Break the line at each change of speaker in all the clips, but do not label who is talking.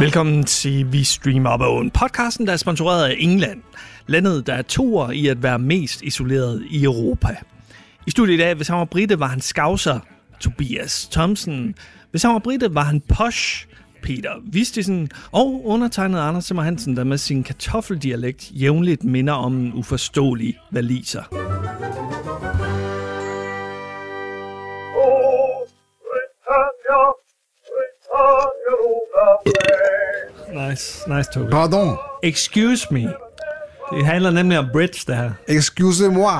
Velkommen til Vi Streamer Up podcasten, der er sponsoreret af England. Landet, der er toer i at være mest isoleret i Europa. I studiet i dag, hvis han var brite, var han skavser Tobias Thompson. Hvis han var brite, var han posh Peter Vistisen og undertegnet Anders Simmer Hansen, der med sin kartoffeldialekt jævnligt minder om en uforståelig valiser. Nice, nice Tobi.
Pardon.
Excuse me. Det handler nemlig om Brits, det her.
Excusez-moi.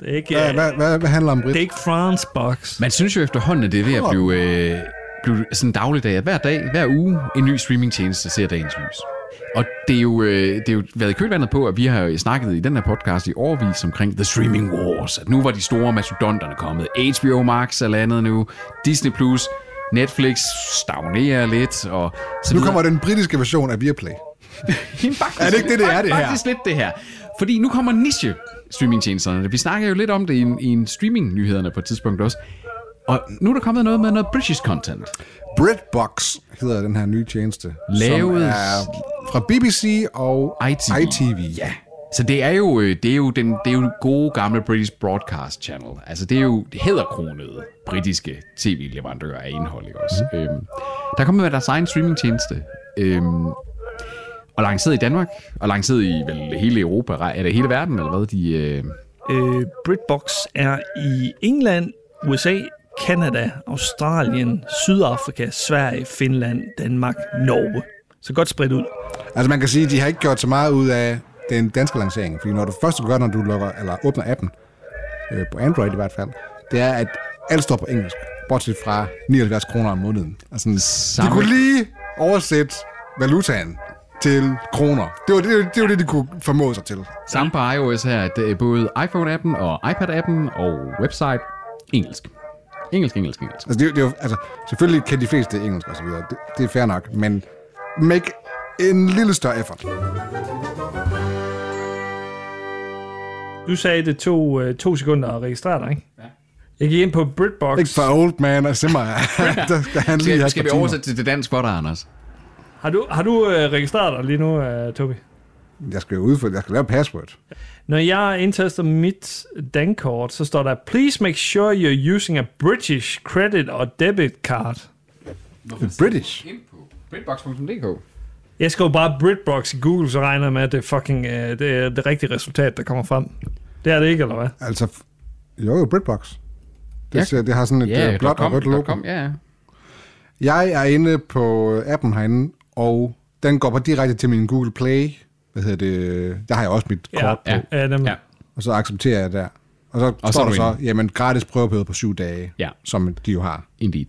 Det er ikke,
Hvad, hvad, hvad, hvad handler om Brit?
det er ikke France Box.
Man synes jo efterhånden, at det er ved at blive, øh, blive sådan en dagligdag, hver dag, hver uge, en ny streamingtjeneste ser dagens lys. Og det er jo, øh, det er jo været i kølvandet på, at vi har jo snakket i den her podcast i overvis omkring The Streaming Wars. At nu var de store mastodonterne kommet. HBO Max er landet nu. Disney Plus. Netflix stagnerer lidt. Og så
Nu kommer den britiske version af Viaplay.
Jamen, faktisk,
Er det ikke det, det er, det her?
Faktisk lidt det her. Fordi nu kommer niche streamingtjenesterne. Vi snakker jo lidt om det i, en- i en streaming-nyhederne på et tidspunkt også. Og nu er der kommet noget med noget British content.
Britbox hedder den her nye tjeneste.
Lavet-
Som er fra BBC og
ITV.
ITV. Ja.
Så det er jo, øh, det er jo den det er jo gode gamle British Broadcast Channel. Altså det er jo det hedderkronede britiske tv-leverandører af indhold, ikke også? Mm. Øhm, der er kommet med deres egen streamingtjeneste. Øhm, og lanceret i Danmark, og lanceret i vel hele Europa, er det hele verden, eller hvad? De, øh,
Øh, Britbox er i England, USA, Kanada, Australien, Sydafrika, Sverige, Finland, Danmark, Norge. Så godt spredt ud.
Altså man kan sige, at de har ikke gjort så meget ud af den danske lancering. Fordi når du først gør, når du logger, eller åbner appen, øh, på Android i hvert fald, det er, at alt står på engelsk. Bortset fra 79 kroner om måneden. Altså, de
Samme-
kunne lige oversætte valutaen til kroner. Det var det, det, var det de kunne formå sig til.
samme på iOS her, at er både iPhone-appen og iPad-appen og website engelsk. Engelsk, engelsk, engelsk.
Altså, det, det jo, altså, selvfølgelig kan de fleste engelsk og så videre. Det, det er fair nok, men make en lille større effort.
Du sagde, det tog øh, to sekunder at registrere dig, ikke? Ja. Jeg gik ind på Britbox.
Ikke for old man og simmer. der skal han lige
Skal, skal vi oversætte det til dansk for dig, Anders?
Har du, har du øh, registreret dig lige nu, øh, Tobi?
Jeg skal jo udføre, jeg skal lave password.
Når jeg indtaster mit dankort, så står der, Please make sure you're using a British credit or debit card.
British.
Ind på britbox.dk.
Jeg skriver bare Britbox i Google, så regner jeg med, at det, fucking, øh, det er det rigtige resultat, der kommer frem. Det er det ikke, eller hvad?
Altså, jo, jo, Britbox. Det,
Ja.
ser, det har sådan et
Ja,
yeah, blåt og rødt logo.
.com, ja, ja.
Jeg er inde på appen herinde, og den går bare direkte til min Google Play. Hvad hedder det? Der har jeg også mit kort på.
ja.
ja, nemlig.
Ja.
Og så accepterer jeg der. Og så
Og så
står
er
der så, jamen gratis prøveperiode på syv dage,
Ja.
som de jo har.
Indeed.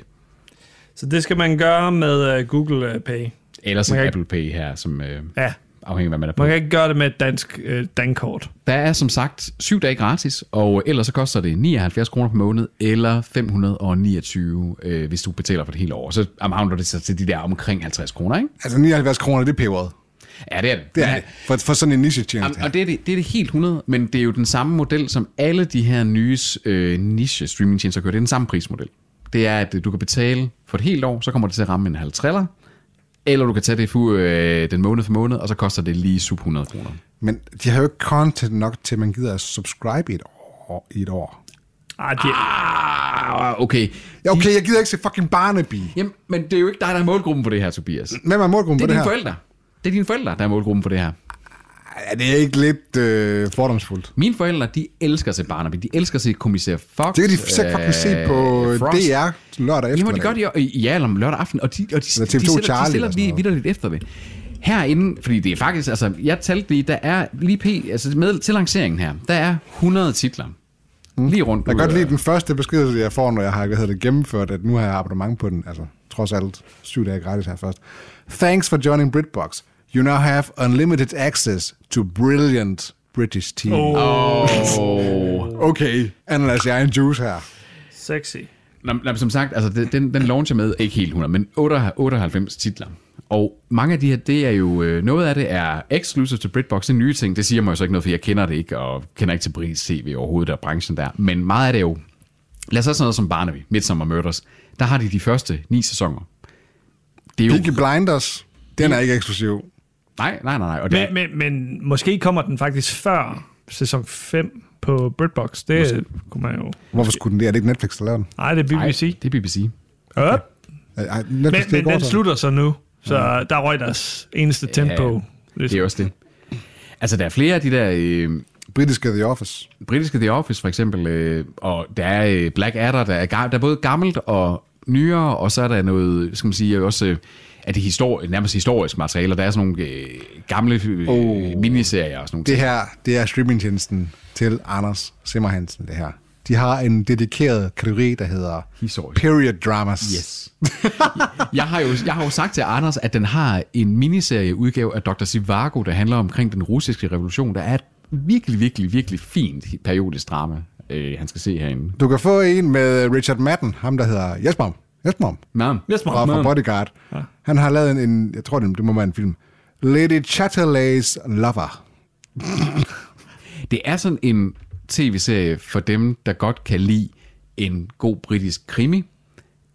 Så det skal man gøre med uh, Google uh, Pay.
Eller som
kan
Apple Pay her, som øh,
Ja,
afhænger af, hvad man er på.
man kan ikke gøre det med et dansk uh, dankort.
Der er som sagt syv dage gratis, og ellers så koster det 79 kroner per måned, eller 529, øh, hvis du betaler for det hele år. Så amounter det sig til de der omkring 50 kroner, ikke?
Altså 79 kroner, det er peberet.
Ja, det er det.
Det er det. For, for sådan en niche-tjeneste
og det er det, det er det helt 100, men det er jo den samme model, som alle de her nye øh, niche streamingtjenester kører. Det er den samme prismodel. Det er, at øh, du kan betale for et helt år, så kommer det til at ramme en halv triller, eller du kan tage det for, øh, den måned for måned, og så koster det lige sub 100 kroner.
Men de har jo ikke content nok til, at man gider at subscribe i et år. I et år.
Ah, de,
Ah, okay.
Ja, okay, jeg gider ikke se fucking Barnaby.
Jamen, men det er jo ikke dig, der er målgruppen for det her, Tobias.
Hvem er målgruppen
Det er
på det
dine
her?
forældre. Det er dine forældre, der er målgruppen for det her.
Er det ikke lidt øh, fordomsfuldt?
Mine forældre, de elsker at se Barnaby. De elsker at se kommissær Fox.
Det kan de sikkert fucking se på
øh, Frost.
DR lørdag efter.
Jamen, de gør det jo, ja, eller lørdag aften, og de, og de,
Eller TV2
de stiller,
Charlie
de stiller lige vidderligt efter det. Herinde, fordi det er faktisk, altså, jeg talte lige, der er lige p, altså med til lanceringen her, der er 100 titler. Lige rundt.
Jeg kan godt
øh,
lide den første besked, jeg får, når jeg har hvad hedder det, gennemført, at nu har jeg abonnement på den. Altså, trods alt syv dage gratis her først. Thanks for joining Britbox. You now have unlimited access to brilliant British TV. Oh. Okay, ananas, jeg er en juice her.
sexy.
Nå, nå, men som sagt, altså, det- den, den launcher med, ikke helt 100, men 98 titler. Og mange af de her, det er jo, øh, noget af det er exclusive til Britbox, det er nye ting, det siger mig jo så ikke noget, for jeg kender det ikke, og kender ikke til Brits TV overhovedet, der branchen der. Men meget af det er jo, lad os tage sådan noget som Barnaby, Midsummer Murders, der har de de første ni sæsoner. Det er jo,
Peaky Blinders. Den er ikke eksklusiv.
Nej, nej, nej, nej. Og det,
Men, men, men måske kommer den faktisk før sæson 5 på Britbox. Det måske. kunne man jo...
Hvorfor skulle den det? Er det ikke Netflix, der laver den?
Nej, det er
nej,
BBC.
det er BBC.
Ja.
Ej, Netflix,
Men,
det er
men den slutter så nu, så der røg deres eneste tempo.
Det er også det. Altså, der er flere af de der øh,
Britiske The Office.
britiske The Office, for eksempel, øh, og der er øh, Black Adder, der er, der er både gammelt og nyere, og så er der noget, skal man sige, også øh, er det histori- nærmest historisk materiale, der er sådan nogle øh, gamle øh,
Oh.
miniserier og sådan nogle
Det
ting.
her, det er streamingtjenesten til Anders Simmerhansen, det her. De har en dedikeret kategori, der hedder
Historisk.
Period Dramas.
Yes. jeg, har jo, jeg har jo sagt til Anders, at den har en miniserieudgave af Dr. Zhivago, der handler omkring den russiske revolution. Der er et virkelig, virkelig, virkelig fint periodisk drama, øh, han skal se herinde.
Du kan få en med Richard Madden, ham der hedder Jesper. Jesper.
Men,
Yes,
Fra,
man.
fra Bodyguard. Ja. Han har lavet en, en, jeg tror det, det må være en film. Lady Chatterley's Lover.
Det er sådan en tv-serie for dem, der godt kan lide en god britisk krimi,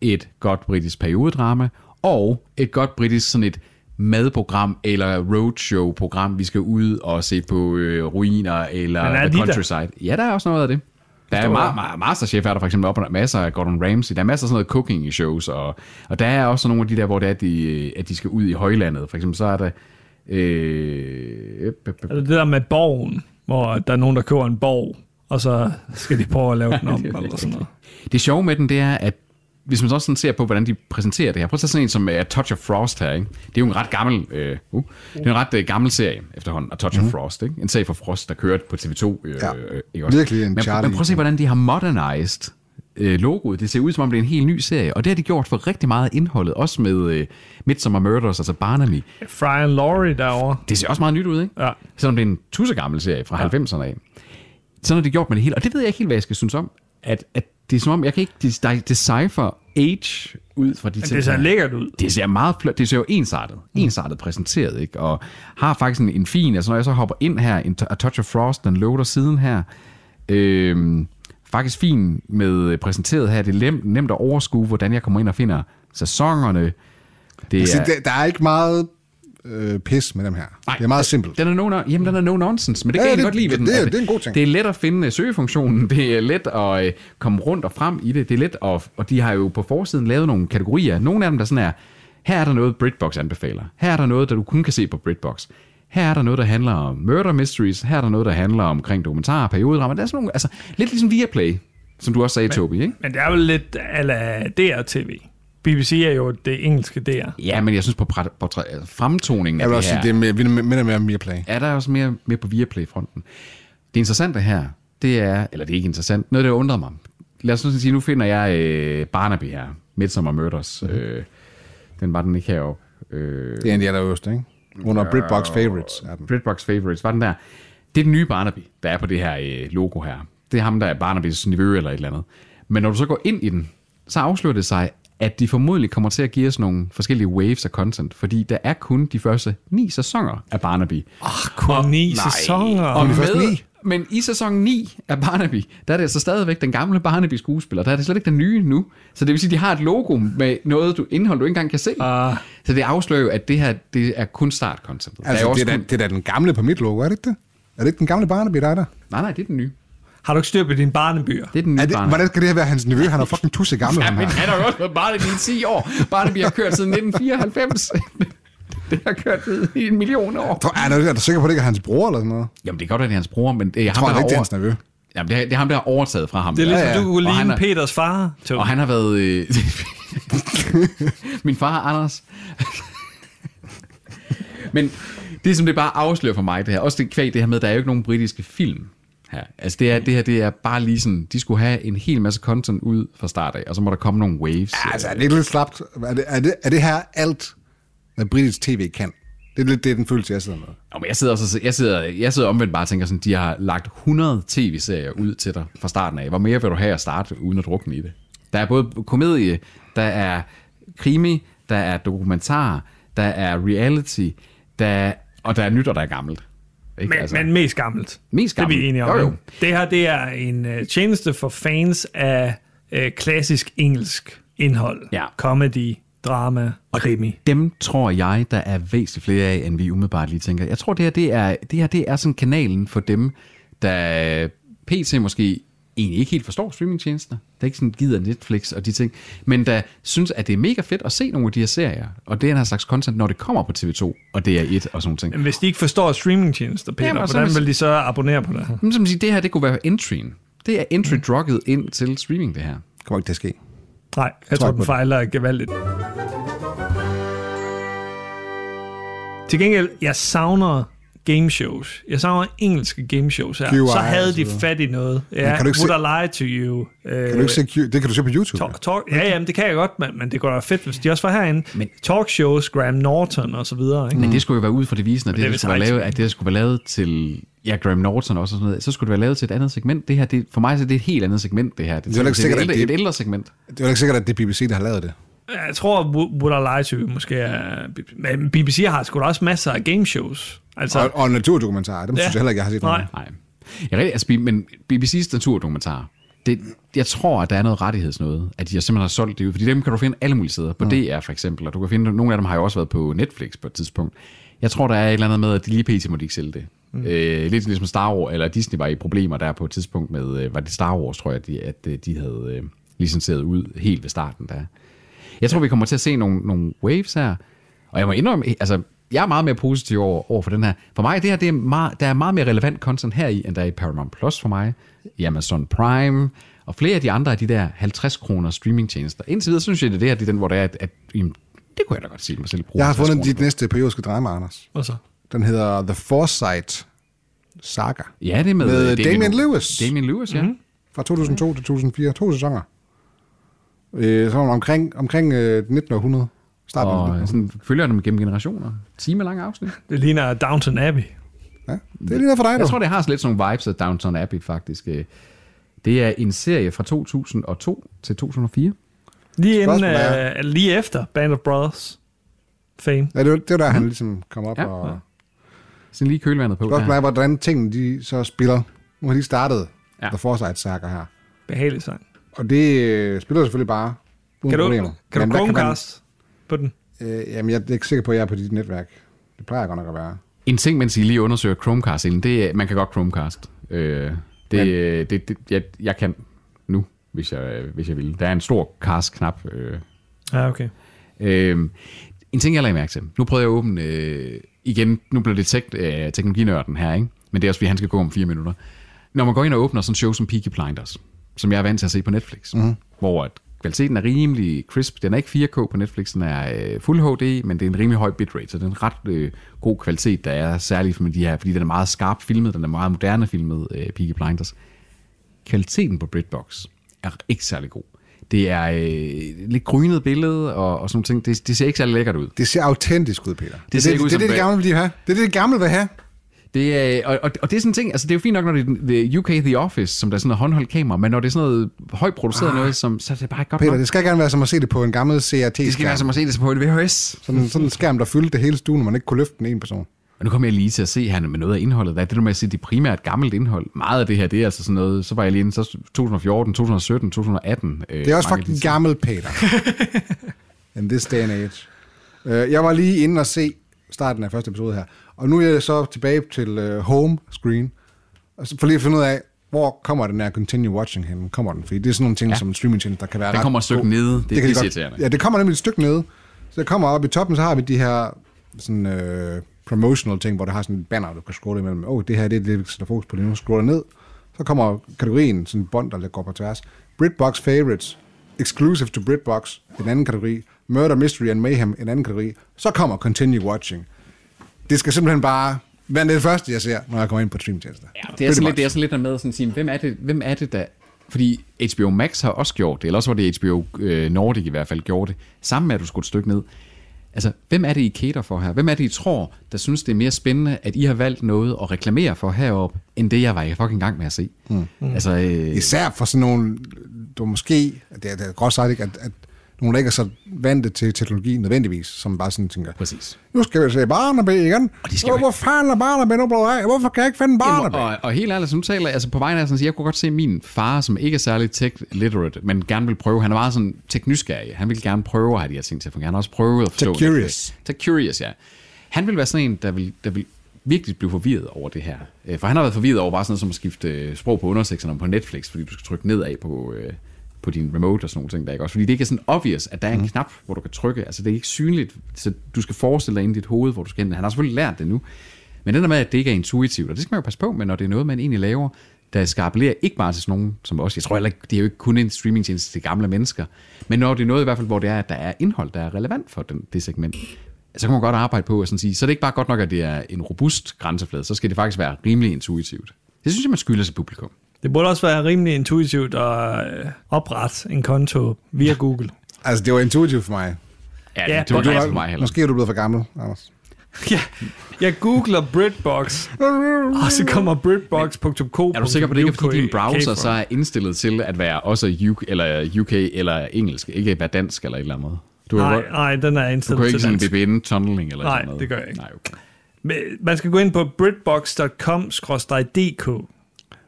et godt britisk periodedrama, og et godt britisk sådan et madprogram eller roadshow-program, vi skal ud og se på øh, ruiner eller
er
the
de der?
countryside. Ja, der er også noget af det. Der er ma- ma- Masterchef er der for eksempel op, og der er masser af Gordon Ramsay. Der er masser af sådan noget cooking shows, og, og der er også nogle af de der, hvor det er, at de, at de skal ud i højlandet. For eksempel så er der... Øh,
Er det det der med borgen, hvor der er nogen, der køber en borg, og så skal de prøve at lave den om, eller sådan noget.
Det sjove med den, det er, at hvis man så også sådan ser på, hvordan de præsenterer det her. Prøv at tage sådan en som uh, Touch of Frost her. Ikke? Det er jo en ret gammel, uh, uh, det er en ret uh, gammel serie efterhånden, A Touch mm. of Frost. Ikke? En serie for Frost, der kørte på TV2. Uh,
Ja,
ikke også?
virkelig en
men,
Charlie.
men prøv at se, hvordan de har modernized uh, logoet. Det ser ud, som om det er en helt ny serie. Og det har de gjort for rigtig meget af indholdet. Også med uh, Midsummer Murders, altså Barnaby.
Fry and Laurie derovre.
Det ser også meget nyt ud, ikke?
Ja.
Selvom det er en tussegammel serie fra ja. 90'erne af. Sådan har de gjort med det hele. Og det ved jeg ikke helt, hvad jeg skal synes om. At, at det er som om, jeg kan ikke de- decipher age ud fra de ting.
det ser lækkert ud.
Det ser meget flot. Det ser jo ensartet. Ensartet præsenteret, ikke? Og har faktisk en, en fin... Altså, når jeg så hopper ind her, en, A Touch of Frost, den loader siden her. Øhm, faktisk fin med præsenteret her. Det er lem, nemt at overskue, hvordan jeg kommer ind og finder sæsonerne. Det
Altså,
er,
der, der er ikke meget øh, pis med dem her.
Nej,
det er meget simpelt.
Den er no, jamen, den er no nonsense, men det
Ja,
kan jeg
det-
godt lide ved den.
det er-
at
det er en god ting.
Det er let at finde øh, søgefunktionen, det er let at øh, komme rundt og frem i det, det er let at, og de har jo på forsiden lavet nogle kategorier. Nogle af dem, der sådan er, her er der noget, Britbox anbefaler. Her er der noget, der du kun kan se på Britbox. Her er der noget, der handler om murder mysteries. Her er der noget, der handler omkring dokumentarer, periodedrama. Der er sådan nogle, altså lidt ligesom Viaplay, som du også sagde, Tobi, ikke?
Men det er jo lidt ala DR-TV. BBC er jo det engelske DR.
Ja, men jeg synes på, præ- på træ- altså, fremtoningen af
Jeg vil
det
også
her,
sige, det er mere, mere, mere, mere, mere play.
er der også mere, mere på Viaplay-fronten. Det interessante her, det er, eller det er ikke interessant, noget der undrer mig. Lad os nu sige, nu finder jeg øh, Barnaby her, Midsummer Murders. Mm-hmm. Øh, den var den ikke heroppe. Øh,
Det er en af de allerøverste, ikke? Under Britbox Favorites er den.
Britbox Favorites, var den der. Det er den nye Barnaby, der er på det her øh, logo her. Det er ham, der er Barnabys niveau eller et eller andet. Men når du så går ind i den, så afslører det sig, at de formodentlig kommer til at give os nogle forskellige waves af content, fordi der er kun de første ni sæsoner af Barnaby.
Kun ni sæsoner.
Og
de første ni?
Men i sæson 9 af Barnaby, der er det altså stadigvæk den gamle Barnaby-skuespiller. Der er det slet ikke den nye nu. Så det vil sige, at de har et logo med noget du, indhold, du ikke engang kan se.
Ah.
Så det afslører jo, at det her det er kun startkonceptet.
Altså,
der er jo
det, er da,
kun...
det er da den gamle på mit logo, er det ikke det? Er det ikke den gamle Barnaby, der er der?
Nej, nej, det er den nye.
Har du ikke styr på dine barnebyer?
Det er den nye
Er det,
Barnaby.
hvordan skal det her være hans nevø? Han er fucking tusse gammel,
Ja, men han har jo også været Barnaby i 10 år. Barnaby har kørt siden 1994. det har kørt i en million år.
Tror- Er du, er du sikker på, at det ikke er hans bror eller sådan noget?
Jamen, det kan godt være, det er hans bror, men det er
Jeg
ham,
tror
der
ikke,
har
det er hans nevø.
Jamen, det er, det er ham, der har overtaget fra ham.
Det er ligesom,
Ja,
ja, du kunne ligne
er-
Peters far. Tobi.
Og han har været... Øh... Min far, Anders. Men det, som det bare afslører for mig, det her, også det kvæg det her med, der er jo ikke nogen britiske film her. Altså det, er, det her, det er bare lige sådan, de skulle have en hel masse content ud fra start af, og så må der komme nogle waves.
Ja, altså, er det ikke lidt slapt? Er det, er, det, er det her alt, hvad britisk tv kan? Det er lidt det, den følelse, jeg sidder med.
Nå, men jeg sidder, også, jeg, sidder, jeg sidder omvendt bare og tænker sådan, de har lagt 100 tv-serier ud til dig fra starten af. Hvor mere vil du have at starte uden at drukne i det? Der er både komedie, der er krimi, der er dokumentar, der er reality, der er, og der er nyt, og der er gammelt. Ikke?
Men, altså, men mest gammelt.
Mest
Det er
gammelt.
vi enige om.
Jo, jo.
Det her, det er en uh, tjeneste for fans af uh, klassisk engelsk indhold.
Ja.
Comedy, drama, krimi.
Dem tror jeg, der er væsentligt flere af, end vi umiddelbart lige tænker. Jeg tror, det her, det er, det her det er sådan kanalen for dem, der PC måske egentlig ikke helt forstår streamingtjenester, der ikke sådan gider Netflix og de ting, men der synes, at det er mega fedt at se nogle af de her serier, og det er en slags content, når det kommer på TV2, og det er et og sådan ting.
Men hvis de ikke forstår streamingtjenester, Peter,
Jamen, så
hvordan vil de så abonnere på det her?
Men som siger, det her, det kunne være entryen. Det er entry-drugget ind til streaming, det her.
Kommer ikke til at ske.
Nej, jeg
Tror
tror,
jeg
den fejler gevaldigt. Til gengæld, jeg savner gameshows. Jeg savner engelske gameshows her.
QI
så havde de fat i noget. Ja,
kan du ikke
Would I lie to you?
Kan du ikke se, Q- det kan du se på YouTube.
Talk, talk, ja, jamen, det kan jeg godt, men, men det går da fedt, hvis de også var herinde.
Men-
Men, Talkshows, Graham Norton og så videre. Ikke?
Men det skulle jo være ud fra devisen, at det,
det er
det, skulle være lavet, at det skulle være lavet til ja, Graham Norton også og sådan noget, så skulle det være lavet til et andet segment. Det her, det, for mig så er det et helt andet segment, det her. Det,
er heller ikke
et,
sikkert, at
ældre,
det-
et ældre segment.
Det er jo ikke sikkert, at det er BBC, der har lavet det.
Jeg tror, Would I lie to you måske er... Men BBC har sgu da også masser af gameshows. Altså,
Og, og naturdokumentarer, dem
Ja.
synes jeg heller ikke, jeg har set
Nej.
Nej. Jeg er rigtig, altså, men BBC's naturdokumentar, det, jeg tror, at der er noget rettighedsnøde, at de har simpelthen har solgt det ud, fordi dem kan du finde alle mulige steder, på DR for eksempel, og du kan finde, nogle af dem har jo også været på Netflix på et tidspunkt. Jeg tror, der er et eller andet med, at de lige pt. må de ikke sælge det. Mm. Øh, lidt ligesom Star Wars, eller Disney var i problemer der på et tidspunkt med, øh, var det Star Wars, tror jeg, de, at øh, de havde øh, licenseret ud helt ved starten der. Jeg tror, vi kommer til at se nogle, nogle waves her, og jeg må indrømme, altså, jeg er meget mere positiv over, over for den her. For mig, det her, det er meget, der er meget mere relevant content her i, end der er i Paramount Plus for mig, i Amazon Prime, og flere af de andre af de der 50 kroner streamingtjenester. Indtil videre synes jeg, det er det her, det er den, hvor det er, at, at jamen, det kunne jeg da godt se mig selv.
Jeg har
50
fundet dit næste periodiske drama, Anders.
og så.
Den hedder The Foresight Saga.
Ja, det er med,
Med Damian Lewis.
Damien Lewis, ja. Mm-hmm.
Fra 2002 til 2004. To sæsoner. Øh, så var man omkring, omkring øh, 1900. Starten
Og
1900.
sådan, følger dem gennem generationer. Time lang afsnit.
Det ligner Downton Abbey.
Ja, det er lige noget for dig, du.
Jeg tror, det har sådan lidt sådan nogle vibes af Downton Abbey, faktisk. Øh, Det er en serie fra 2002 til 2004.
Lige, inden,
er-
øh, lige efter Band of Brothers fame.
Ja, det var, det var der, han ligesom kom op
Ja,
og...
ja. Sådan lige kølvandet på.
Spørgsmålet er, hvordan tingene de så spiller. Nu har de startet
Ja.
The Foresight Saga her.
Behagelig sang.
Og det øh, spiller selvfølgelig bare uden
Kan du,
problemer.
kan du
man-
Chromecast på den?
Øh, jamen, jeg er ikke sikker på, at jeg er på dit netværk. Det plejer jeg godt nok at være.
En ting, mens I lige undersøger Chromecast, det er, man kan godt Chromecast. Øh, det,
Men-
det, det, det jeg, jeg kan nu, hvis jeg, hvis jeg vil. Der er en stor cast-knap. Øh,
Ja, okay.
øh, en ting, jeg lagde mærke til. Nu prøvede jeg at åbne øh, igen. Nu bliver det tek, øh, teknologinørden her, ikke? Men det er også, fordi han skal gå om fire minutter. Når man går ind og åbner sådan en show som Peaky Blinders, som jeg er vant til at se på Netflix, mm-hmm. hvor at kvaliteten er rimelig crisp. Den er ikke 4K på Netflix, den er øh, Fuld HD, men det er en rimelig høj bitrate, så det er en ret øh, god kvalitet, der er særligt for de her, fordi den er meget skarp filmet, den er meget moderne filmet, øh, Peaky Blinders. Kvaliteten på BritBox er ikke særlig god. Det er øh, lidt grynet billede og, og sådan nogle ting. Det, det ser ikke særlig lækkert ud.
Det ser autentisk ud, Peter. Det,
ser
det,
ikke ud
det, det, det, det, gamle vil have. Det er det, det gamle vil have.
Det er, og, og, og det er sådan en ting, altså det er jo fint nok, når det er The UK The Office, som der er sådan noget håndholdt kamera, men når det er sådan noget højt produceret ah, noget, som, så er det bare ikke godt
Peter,
nok.
det skal gerne være som at se det på en gammel CRT-skærm.
Det skal være som at se det på et VHS.
Sådan, sådan en skærm, der fyldte det hele stuen, og man ikke kunne løfte den en person.
Og nu kommer jeg lige til at se her med noget af indholdet. Hvad er det du med at sige, det er primært gammelt indhold? Meget af det her, det er altså sådan noget, så var jeg lige inde, så 2014, 2017, 2018. Øh,
Det er også
mange af
fucking
de-
gammel, Peter. In this day and age. Uh, jeg var lige inde og se starten af første episode her. Og nu er jeg så tilbage til uh, home screen. Og så for lige at finde ud af, hvor kommer den her continue watching hen? Kommer den? Fordi det er sådan nogle ting,
Ja.
som streaming der kan være
Den
ret
kommer et stykke nede. Det er
kan de
pisseirriterende.
Ja, det kommer nemlig et stykke nede. Så det kommer op i toppen, så har vi de her sådan, uh, promotional ting, hvor der har sådan et banner, du kan scrolle imellem. Åh, oh, det her det er det, vi sætter fokus på lige nu. Scroller ned. Så kommer kategorien, sådan bånd, der går på tværs. Britbox Favorites, Exclusive to Britbox, en anden kategori. Murder, Mystery and Mayhem, en anden kategori. Så kommer Continue Watching. Det skal simpelthen bare være det første, jeg ser, når jeg kommer ind på streamtjenester.
Ja, det er, sådan lidt, det er sådan lidt der med sådan at sige, hvem er det, hvem er det der... Fordi HBO Max har også gjort det, eller også var det HBO øh, Nordic i hvert fald gjorde det, sammen med at du skulle et stykke ned. Altså, hvem er det, I cater for her? Hvem er det, I tror, der synes, det er mere spændende, at I har valgt noget at reklamere for heroppe, end det, jeg var i fucking gang med at se? Mm. Altså, øh,
Især for sådan nogle, du måske, det er, det er godt sagt ikke, at, at Nogle, der ikke er så vante til teknologi nødvendigvis, som bare sådan tænker,
Præcis.
nu skal vi se Barnaby igen.
Og de skal
Hvor, fanden er Barnaby nu blevet af? Hvorfor kan jeg ikke finde Barnaby?
Jamen, og, og helt ærligt, så nu taler altså på vegne af sådan, så jeg kunne godt se min far, som ikke er særlig tech-literate, men gerne vil prøve, han er meget sådan tech-nysgerrig. Han vil gerne prøve at have de her ting til at fungere. Han har også prøvet at forstå
Tech-curious.
Netflix. Tech-curious, ja. Han vil være sådan en, der vil, der vil virkelig blive forvirret over det her. Øh, For han har været forvirret over bare sådan noget som at skifte øh, sprog på undersektionerne på Netflix, fordi du skal trykke nedad på, øh, på din remote og sådan nogle ting der, ikke også? Fordi det ikke er sådan obvious, at der er en knap, hvor du kan trykke. Altså det er ikke synligt, så du skal forestille dig ind i dit hoved, hvor du skal hen. Han har selvfølgelig lært det nu. Men det der med, at det ikke er intuitivt, og det skal man jo passe på med, når det er noget, man egentlig laver, der skal appellere ikke bare til sådan nogen som os. Jeg tror heller ikke, det er jo ikke kun en streamingtjeneste til gamle mennesker, men når det er noget i hvert fald, hvor det er, at der er indhold, der er relevant for den, det segment, så kan man godt arbejde på at sådan sige, så er det ikke bare godt nok, at det er en robust grænseflade, så skal det faktisk være rimelig intuitivt. Det synes jeg, man skylder til publikum.
Det burde også være rimelig intuitivt at øh, oprette en konto via Google.
Altså, det var intuitivt for mig.
Ja,
Ja,
det, var
du
for mig heller.
Måske er du blevet for gammel, Anders.
ja, jeg googler Britbox, og så kommer britbox.co.
Er du sikker på, at det ikke er, fordi din browser så er indstillet til at være også UK, eller UK eller engelsk, ikke være dansk eller et eller andet? Du,
Nej,
godt-
nej, den er
du
indstillet
kan ikke
til
sådan
dansk.
VPN-tunneling eller
Nej,
sådan noget?
det gør jeg ikke.
Nej, okay.
Men Man skal gå ind på britbox.com-dk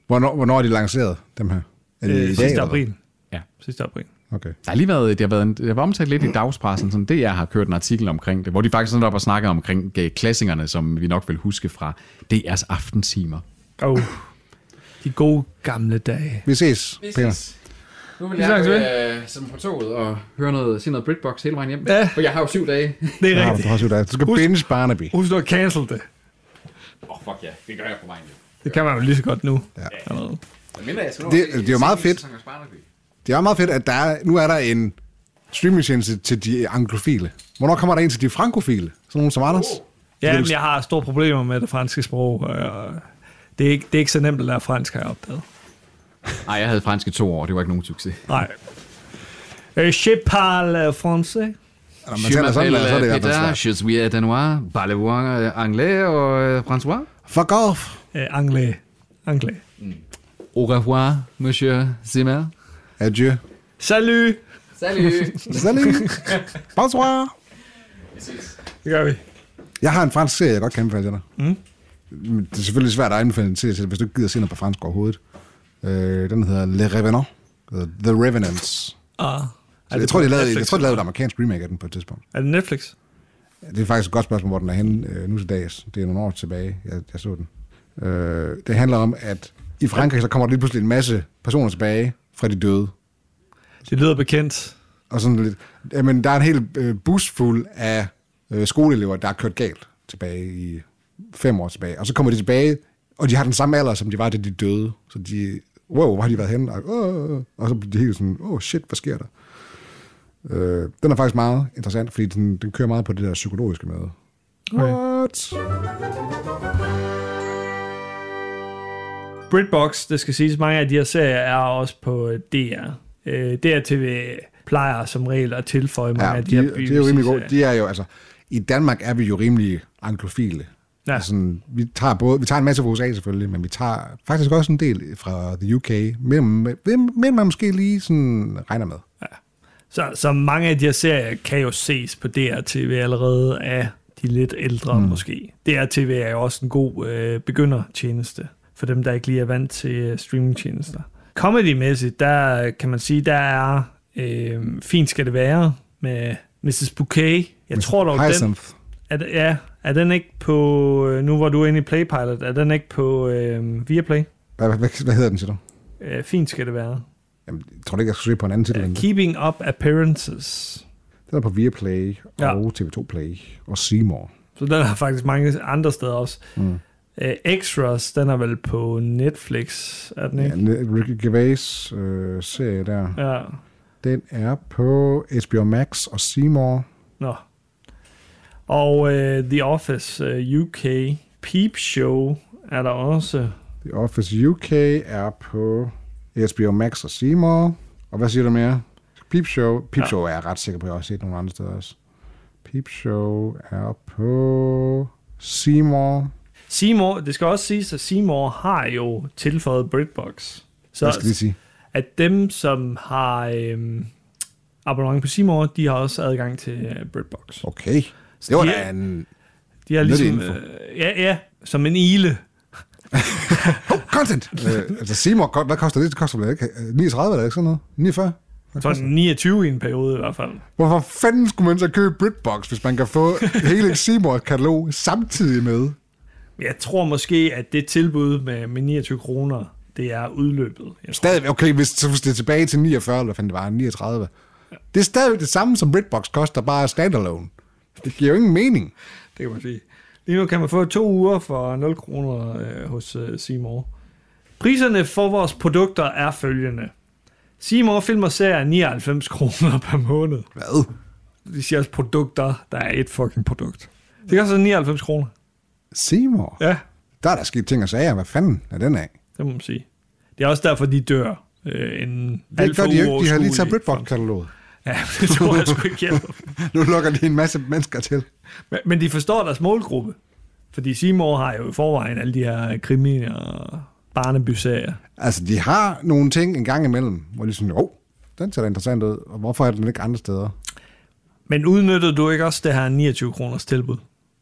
Hvornår, hvornår er de lanceret, dem her? Er de
øh,
i dag,
sidste
eller
april.
Ja.
Sidste april.
Okay.
Der har lige været, det har været, en, det har været omtalt lidt i dagspressen, sådan DR har kørt en artikel omkring det, hvor de faktisk sådan op og snakker omkring øh, klassikerne, som vi nok vil huske fra DR's aftentimer.
Oh. De gode gamle dage.
Vi ses, Peter.
Nu vil
Vi ved.
øh, sidde på toget og høre noget, se noget Britbox hele vejen hjem.
Ja.
For jeg har jo syv dage.
Det er
Ja, du,
rigtigt.
har syv dage. du skal
Husk-
binge Barnaby.
Husk nu at cancel det.
Åh, oh, fuck ja, det gør jeg på vejen hjem.
Det kan man jo lige så godt nu.
Ja.
Allerede.
Det- det er jo meget fedt. Det er meget fedt, at der er, nu er der en streamingtjeneste til de anglofile. Hvornår kommer der en til de frankofile? Sådan nogen som Anders?
Ja, men jeg har store problemer med det franske sprog. Og det, er ikke, det er ikke så nemt at lære fransk, har jeg opdaget.
Nej, jeg havde fransk i to år, det var ikke nogen succes.
Nej. Øh, Je parle français.
Når man taler sådan, så er det i hvert fald
Peter,
svært.
je suis danois, parlez-vous anglais og øh, François?
Fuck off.
Øh, anglais. Anglais.
Au revoir, monsieur Zimmer.
Adieu.
Salut!
Salut!
Salut. Bonsoir.
Det gør vi.
Jeg har en fransk serie, jeg godt kan anbefale til dig.
Mm.
Det er selvfølgelig svært at anbefale en serie til, hvis du ikke gider se noget på fransk overhovedet. Øh, den hedder Le Revenant. The Revenants.
Ah.
Jeg tror, de lavede, jeg tror, de lavede et amerikansk remake af den på et tidspunkt.
Er det Netflix?
Det er faktisk et godt spørgsmål, hvor den er henne øh, nu til dags. Det er nogle år tilbage, jeg, jeg så den. Øh, det handler om, at i Frankrig, så kommer der lige pludselig en masse personer tilbage fra de døde.
Det lyder bekendt.
Og sådan lidt, jamen, der er en hel øh, bus fuld af øh, skoleelever, der er kørt galt tilbage i fem år tilbage. Og så kommer de tilbage, og de har den samme alder, som de var, da de døde. Så de, wow, hvor har de været henne? Og, øh, og så bliver de helt sådan, oh shit, hvad sker der? Øh, den er faktisk meget interessant, fordi den, den kører meget på det der psykologiske med.
Okay.
What?
Britbox, det skal siges, mange af de her serier er også på DR. Øh, DR-TV plejer som regel at tilføje mange
Ja,
af de,
de,
her
de, er jo rimelig.
BBC-serier.
De er jo, altså, i Danmark er vi jo rimelig anglofile.
Ja.
Ja. Altså, vi, tager både, vi tager en masse fra USA selvfølgelig, men vi tager faktisk også en del fra the UK, men, men man måske lige sådan regner med.
Så, så mange af de her serier kan jo ses på DR-TV allerede af de lidt ældre mm. måske. DR-TV er jo også en god øh, begyndertjeneste for dem, der ikke lige er vant til øh, streamingtjenester. Comedy-mæssigt, der kan man sige, der er øh, Fint skal det være med Mrs. Bouquet. Jeg tror dog, den,
Hyacinth.
er, det- ja, er den ikke på, øh, nu hvor du er inde i Playpilot, er den ikke på øh, Viaplay?
Hvad, hvad, hvad, hedder den, siger du?
Øh, fint skal det være.
Jamen, jeg tror ikke, jeg skal søge på en anden titel. end det.
Keeping Up Appearances.
Den er på Viaplay
Ja.
og TV2 Play og Seymour.
Så den er faktisk mange andre steder også.
Mm.
Uh, Extras, den er vel på Netflix, er den
Ja,
ikke?
N- Ricky Gervais øh, serie der.
Ja.
Den er på HBO Max og Seymour.
Nå. Og uh, The Office uh, UK Peep Show er der også.
The Office UK er på HBO Max og Seymour. Og hvad siger du mere? Peep Show. Peep
Ja.
Show er jeg ret sikker på, jeg har set nogle andre steder også. Peep Show er på Seymour.
Seymour, det skal også siges, at Seymour har jo tilføjet BritBox. Så
Hvad skal de sige?
at dem, som har øhm, abonnement på Seymour, de har også adgang til uh, BritBox.
Okay. Det var
de-
da en...
De har ligesom, øh, ja, ja, som en ile.
Content! øh, altså Seymour, hvad koster det? Det koster vel ikke øh, 39 eller ikke sådan noget? 49? Hvad
Så
koster det?
29 i en periode i hvert fald.
Hvorfor fanden skulle man så købe BritBox, hvis man kan få hele Seymour katalog samtidig med?
Jeg tror måske, at det tilbud med, med 29 kroner, det er udløbet. Jeg
Stadig, okay, hvis, så hvis det er tilbage til 49, eller fanden det var, 39. Det er stadig det samme, som BritBox koster, bare standalone. Det giver jo ingen mening.
det kan man sige. Lige nu kan man få to uger for 0 kroner øh, hos øh, Seymour. Priserne for vores produkter er følgende. Seymour Film og Serier er 99 kroner per måned.
Hvad?
De siger også produkter, der er et fucking produkt. Det koster 99 kroner.
Seymour?
Ja,
Der er der sket ting og sager. Hvad fanden er den af?
det må man sige. Det er også derfor, de dør. Øh, en
Det gør de jo ikke. De har lige taget
uoverskuelig
BritBox-kataloget.
Ja, det tror jeg sgu ikke hjælper.
Nu lukker de en masse mennesker til.
Men, men de forstår deres målgruppe. Fordi Seymour har jo i forvejen alle de her krimi og barnebyserier.
Altså, de har nogle ting en gang imellem, hvor de sådan, åh, oh, den ser da interessant ud, og hvorfor er den ikke andre steder?
Men udnyttede du ikke også det her 29 kroners tilbud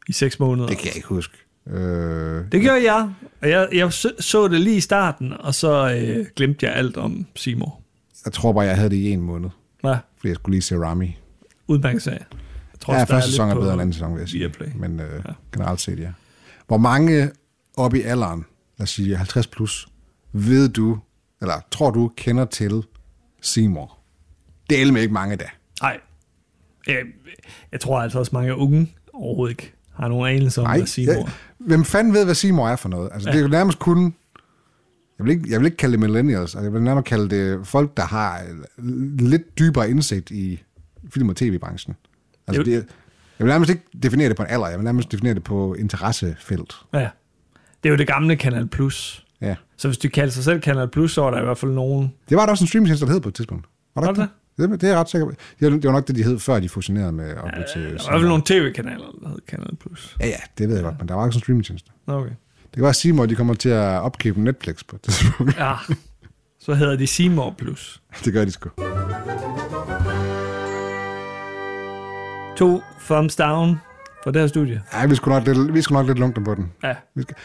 i 6 måneder?
Det kan jeg ikke huske. Øh,
Det gjorde jeg, og jeg, jeg så, så det lige i starten, og så øh, glemte jeg alt om Seymour.
jeg tror bare, jeg havde det i en måned,
Ja,
fordi jeg skulle lige se Rami.
udmærket sag. Jeg tror,
Ja,
også,
første sæson er bedre end anden sæson, vil jeg sige.
Viaplay.
Men øh, ja. generelt set, ja. Hvor mange op i alderen, lad os sige 50 plus, ved du, eller tror du, kender til Seymour? Det er ikke mange da.
Nej. Jeg, jeg tror altså også mange unge overhovedet ikke har nogen anelse om,
Nej,
hvad Seymour
jeg, hvem fanden ved, hvad Seymour er for noget? Altså, ja. det er jo nærmest kun... Jeg vil, ikke, jeg vil ikke kalde det millennials, altså, jeg vil nærmest kalde det folk, der har øh, lidt dybere indsigt i film- og tv-branchen. Altså, det, er- jeg vil nærmest ikke definere det på en alder, jeg vil nærmest definere det på interessefelt.
Ja. Det er jo det gamle Kanal Plus.
Ja.
Så hvis du kalder sig selv Kanal Plus, så er der i hvert fald nogen...
Det var der også en streamingtjeneste, der hed på et tidspunkt. Var der
Var
det? Det, det er jeg ret sikker på. Det var, det var nok det, de hed, før de fusionerede med op ja, til...
Der var fald nogle tv-kanaler, der hed Kanal Plus.
Ja, ja, det ved jeg godt, men der var ikke sådan en streamingtjeneste.
Okay.
Det kan være, at Seymour, de kommer til at opkøbe Netflix på et tidspunkt.
Ja. Så hedder de Seymour Plus.
det gør de sgu.
To thumbs down for det her studie.
Ja, vi skulle nok lidt, vi skulle nok lidt lunkne på den.
Ja,
Vi skal,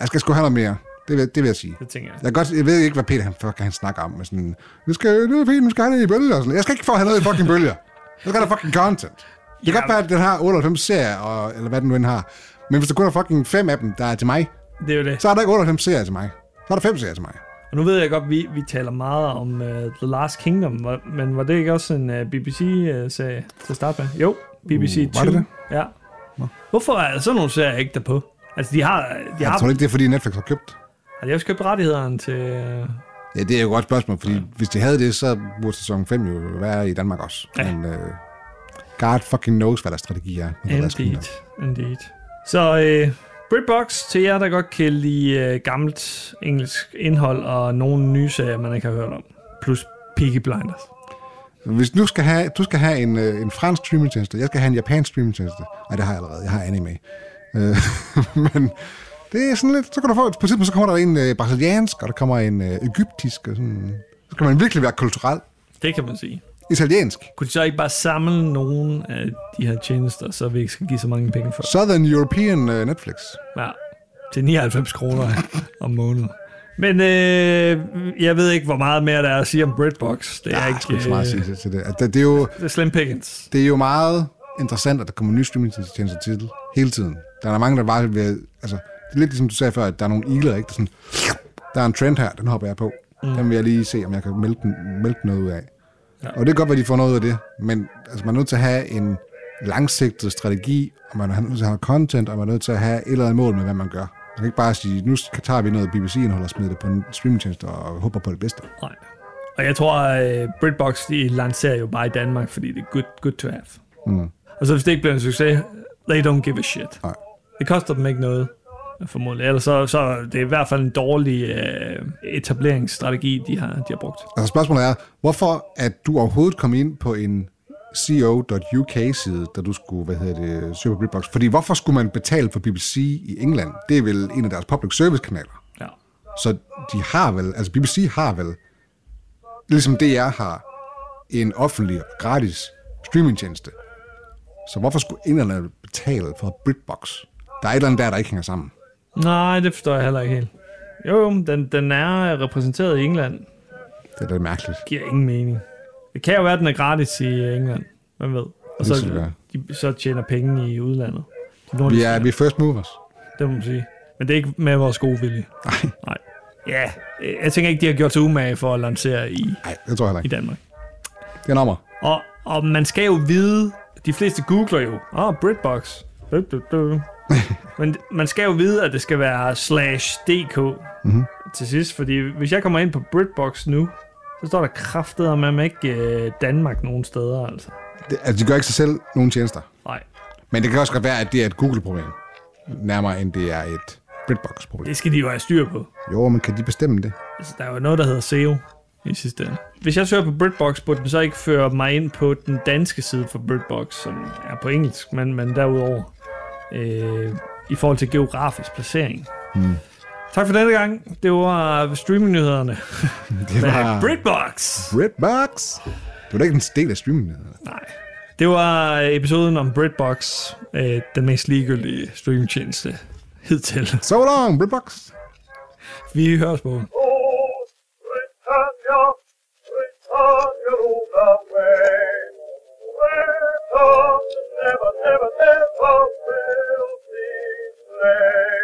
jeg skal sgu have noget mere. Det vil, det vil jeg sige.
det tænker jeg.
Jeg, godt, jeg ved ikke, hvad Peter han, fuck, han snakker om. Med sådan, vi skal, nu er fint, nu skal have det i bølger. Og sådan. Jeg skal ikke få at have noget i fucking bølger. Jeg skal have fucking content. Det kan
Ja.
godt være, at den har 98 serier, og, eller hvad den nu end har. Men hvis der kun er fucking fem af dem, der er til mig,
Det er jo det.
så er der ikke 98 serier til mig. Så er der fem serier til mig.
Og nu ved jeg godt, vi, vi taler meget om uh, The Last Kingdom, men var det ikke også en uh, BBC-serie til at starte med? Jo, BBC
Uh,
2.
var det det?
Ja. Hvorfor er sådan nogle serier ikke derpå? Altså, de har, de
Jeg
har,
tror ikke, det er, fordi Netflix har købt.
Har de også købt rettighederne til...
Ja, det er jo et godt spørgsmål, fordi ja. hvis de havde det, så burde sæson 5 jo være i Danmark også.
Ja.
Men uh, God fucking knows, hvad der strategi er.
indeed, indeed. Så uh, BritBox til jer, der godt kan lide uh, gammelt engelsk indhold og nogle nye serier, man ikke har hørt om. Plus Peaky Blinders.
Hvis du skal have, du skal have en, øh, en fransk streamingtjeneste, jeg skal have en japansk streamingtjeneste. Nej, det har jeg allerede. Jeg har anime. Øh, men det er sådan lidt, så kan du få, på et tidspunkt så kommer der en øh, brasiliansk, og der kommer en øh, egyptisk, og sådan. Så skal man virkelig være kulturel.
Det kan man sige.
Italiensk.
Kunne de så ikke bare samle nogle af de her tjenester, så vi ikke skal give så mange penge for?
Southern European øh, Netflix.
Ja, til 99 kroner om måneden. Men øh, jeg ved ikke, hvor meget mere der er at sige om BritBox. Det er
Der er
ikke,
så meget at sige til- det. Altså, det, det, er jo,
det er slim pickings.
det er jo meget interessant, at der kommer nye streamingtjenester til hele tiden. Der er mange, der bare vil... Altså, det er lidt ligesom du sagde før, at der er nogle igler, ikke? Der, er sådan, der er en trend her, den hopper jeg på. Mm. Den vil jeg lige se, om jeg kan den, melde noget ud af.
Ja.
Og det er godt, at de får noget ud af det, men altså, man er nødt til at have en langsigtet strategi, og man er nødt til at have content, og man er nødt til at have et eller andet mål med, hvad man gør. Man kan ikke bare sige, nu tager vi noget BBC-indhold og smider det på en streamingtjeneste og håber på det bedste.
Nej. Og jeg tror, at uh, BritBox de lancerer jo bare i Danmark, fordi det er good, good to have.
Mm.
Og så hvis det ikke bliver en succes, they don't give a shit.
Nej.
Det koster dem ikke noget, formodentlig. Ellers så, så er det i hvert fald en dårlig uh, etableringsstrategi, de har, de har brugt.
Altså spørgsmålet er, hvorfor at du overhovedet kom ind på en co.uk-side, da du skulle, hvad hedder det, søge på BritBox? Fordi hvorfor skulle man betale for BBC i England? Det er vel en af deres public service-kanaler.
Ja.
Så de har vel, altså BBC har vel, ligesom DR har, en offentlig og gratis streamingtjeneste. Så hvorfor skulle englænderne betale for BritBox? Der er et eller andet der, der ikke hænger sammen.
Nej, det forstår jeg heller ikke helt. Jo, jo, den, den er repræsenteret i England.
Det er da mærkeligt.
giver ingen mening. Det kan jo være, at den er gratis i England. Hvem ved? Og
Det
så,
det
de, så tjener penge i udlandet. De
Vi er, vi er first movers.
Det må man sige. Men det er ikke med vores gode vilje.
Nej,
Nej. Ja, jeg tænker ikke, de har gjort sig umage for at lancere i,
nej, det tror jeg heller
i
ikke.
Danmark.
Det er nummer.
Og, og man skal jo vide, de fleste googler jo, åh, oh, Britbox. Du, du, du. Men man skal jo vide, at det skal være slash dk mm-hmm. til sidst, fordi hvis jeg kommer ind på Britbox nu, så står der kraftet med ikke øh, Danmark nogen steder, altså.
Det, altså, de gør ikke sig selv nogen tjenester.
Nej,
Men det kan også godt være, at det er et Google-problem. Nærmere end det er et BritBox-problem.
det skal de jo have styr på.
Jo, men kan de bestemme det?
Altså, der er jo noget, der hedder SEO i sidste ende. Hvis jeg søger på Britbox, burde den så ikke føre mig ind på den danske side for Britbox, som er på engelsk, men, men derudover øh, i forhold til geografisk placering. Hmm. Tak for denne gang. Det var streamingnyhederne
Det var
Britbox.
BritBox. Det var da ikke en del af streamingen.
Nej. Det var episoden om Britbox, øh, den mest ligegyldige streamingtjeneste hidtil.
So long, BritBox.
Vi høres på.
Britannia, Britannia Oh, never, never, never will be slain.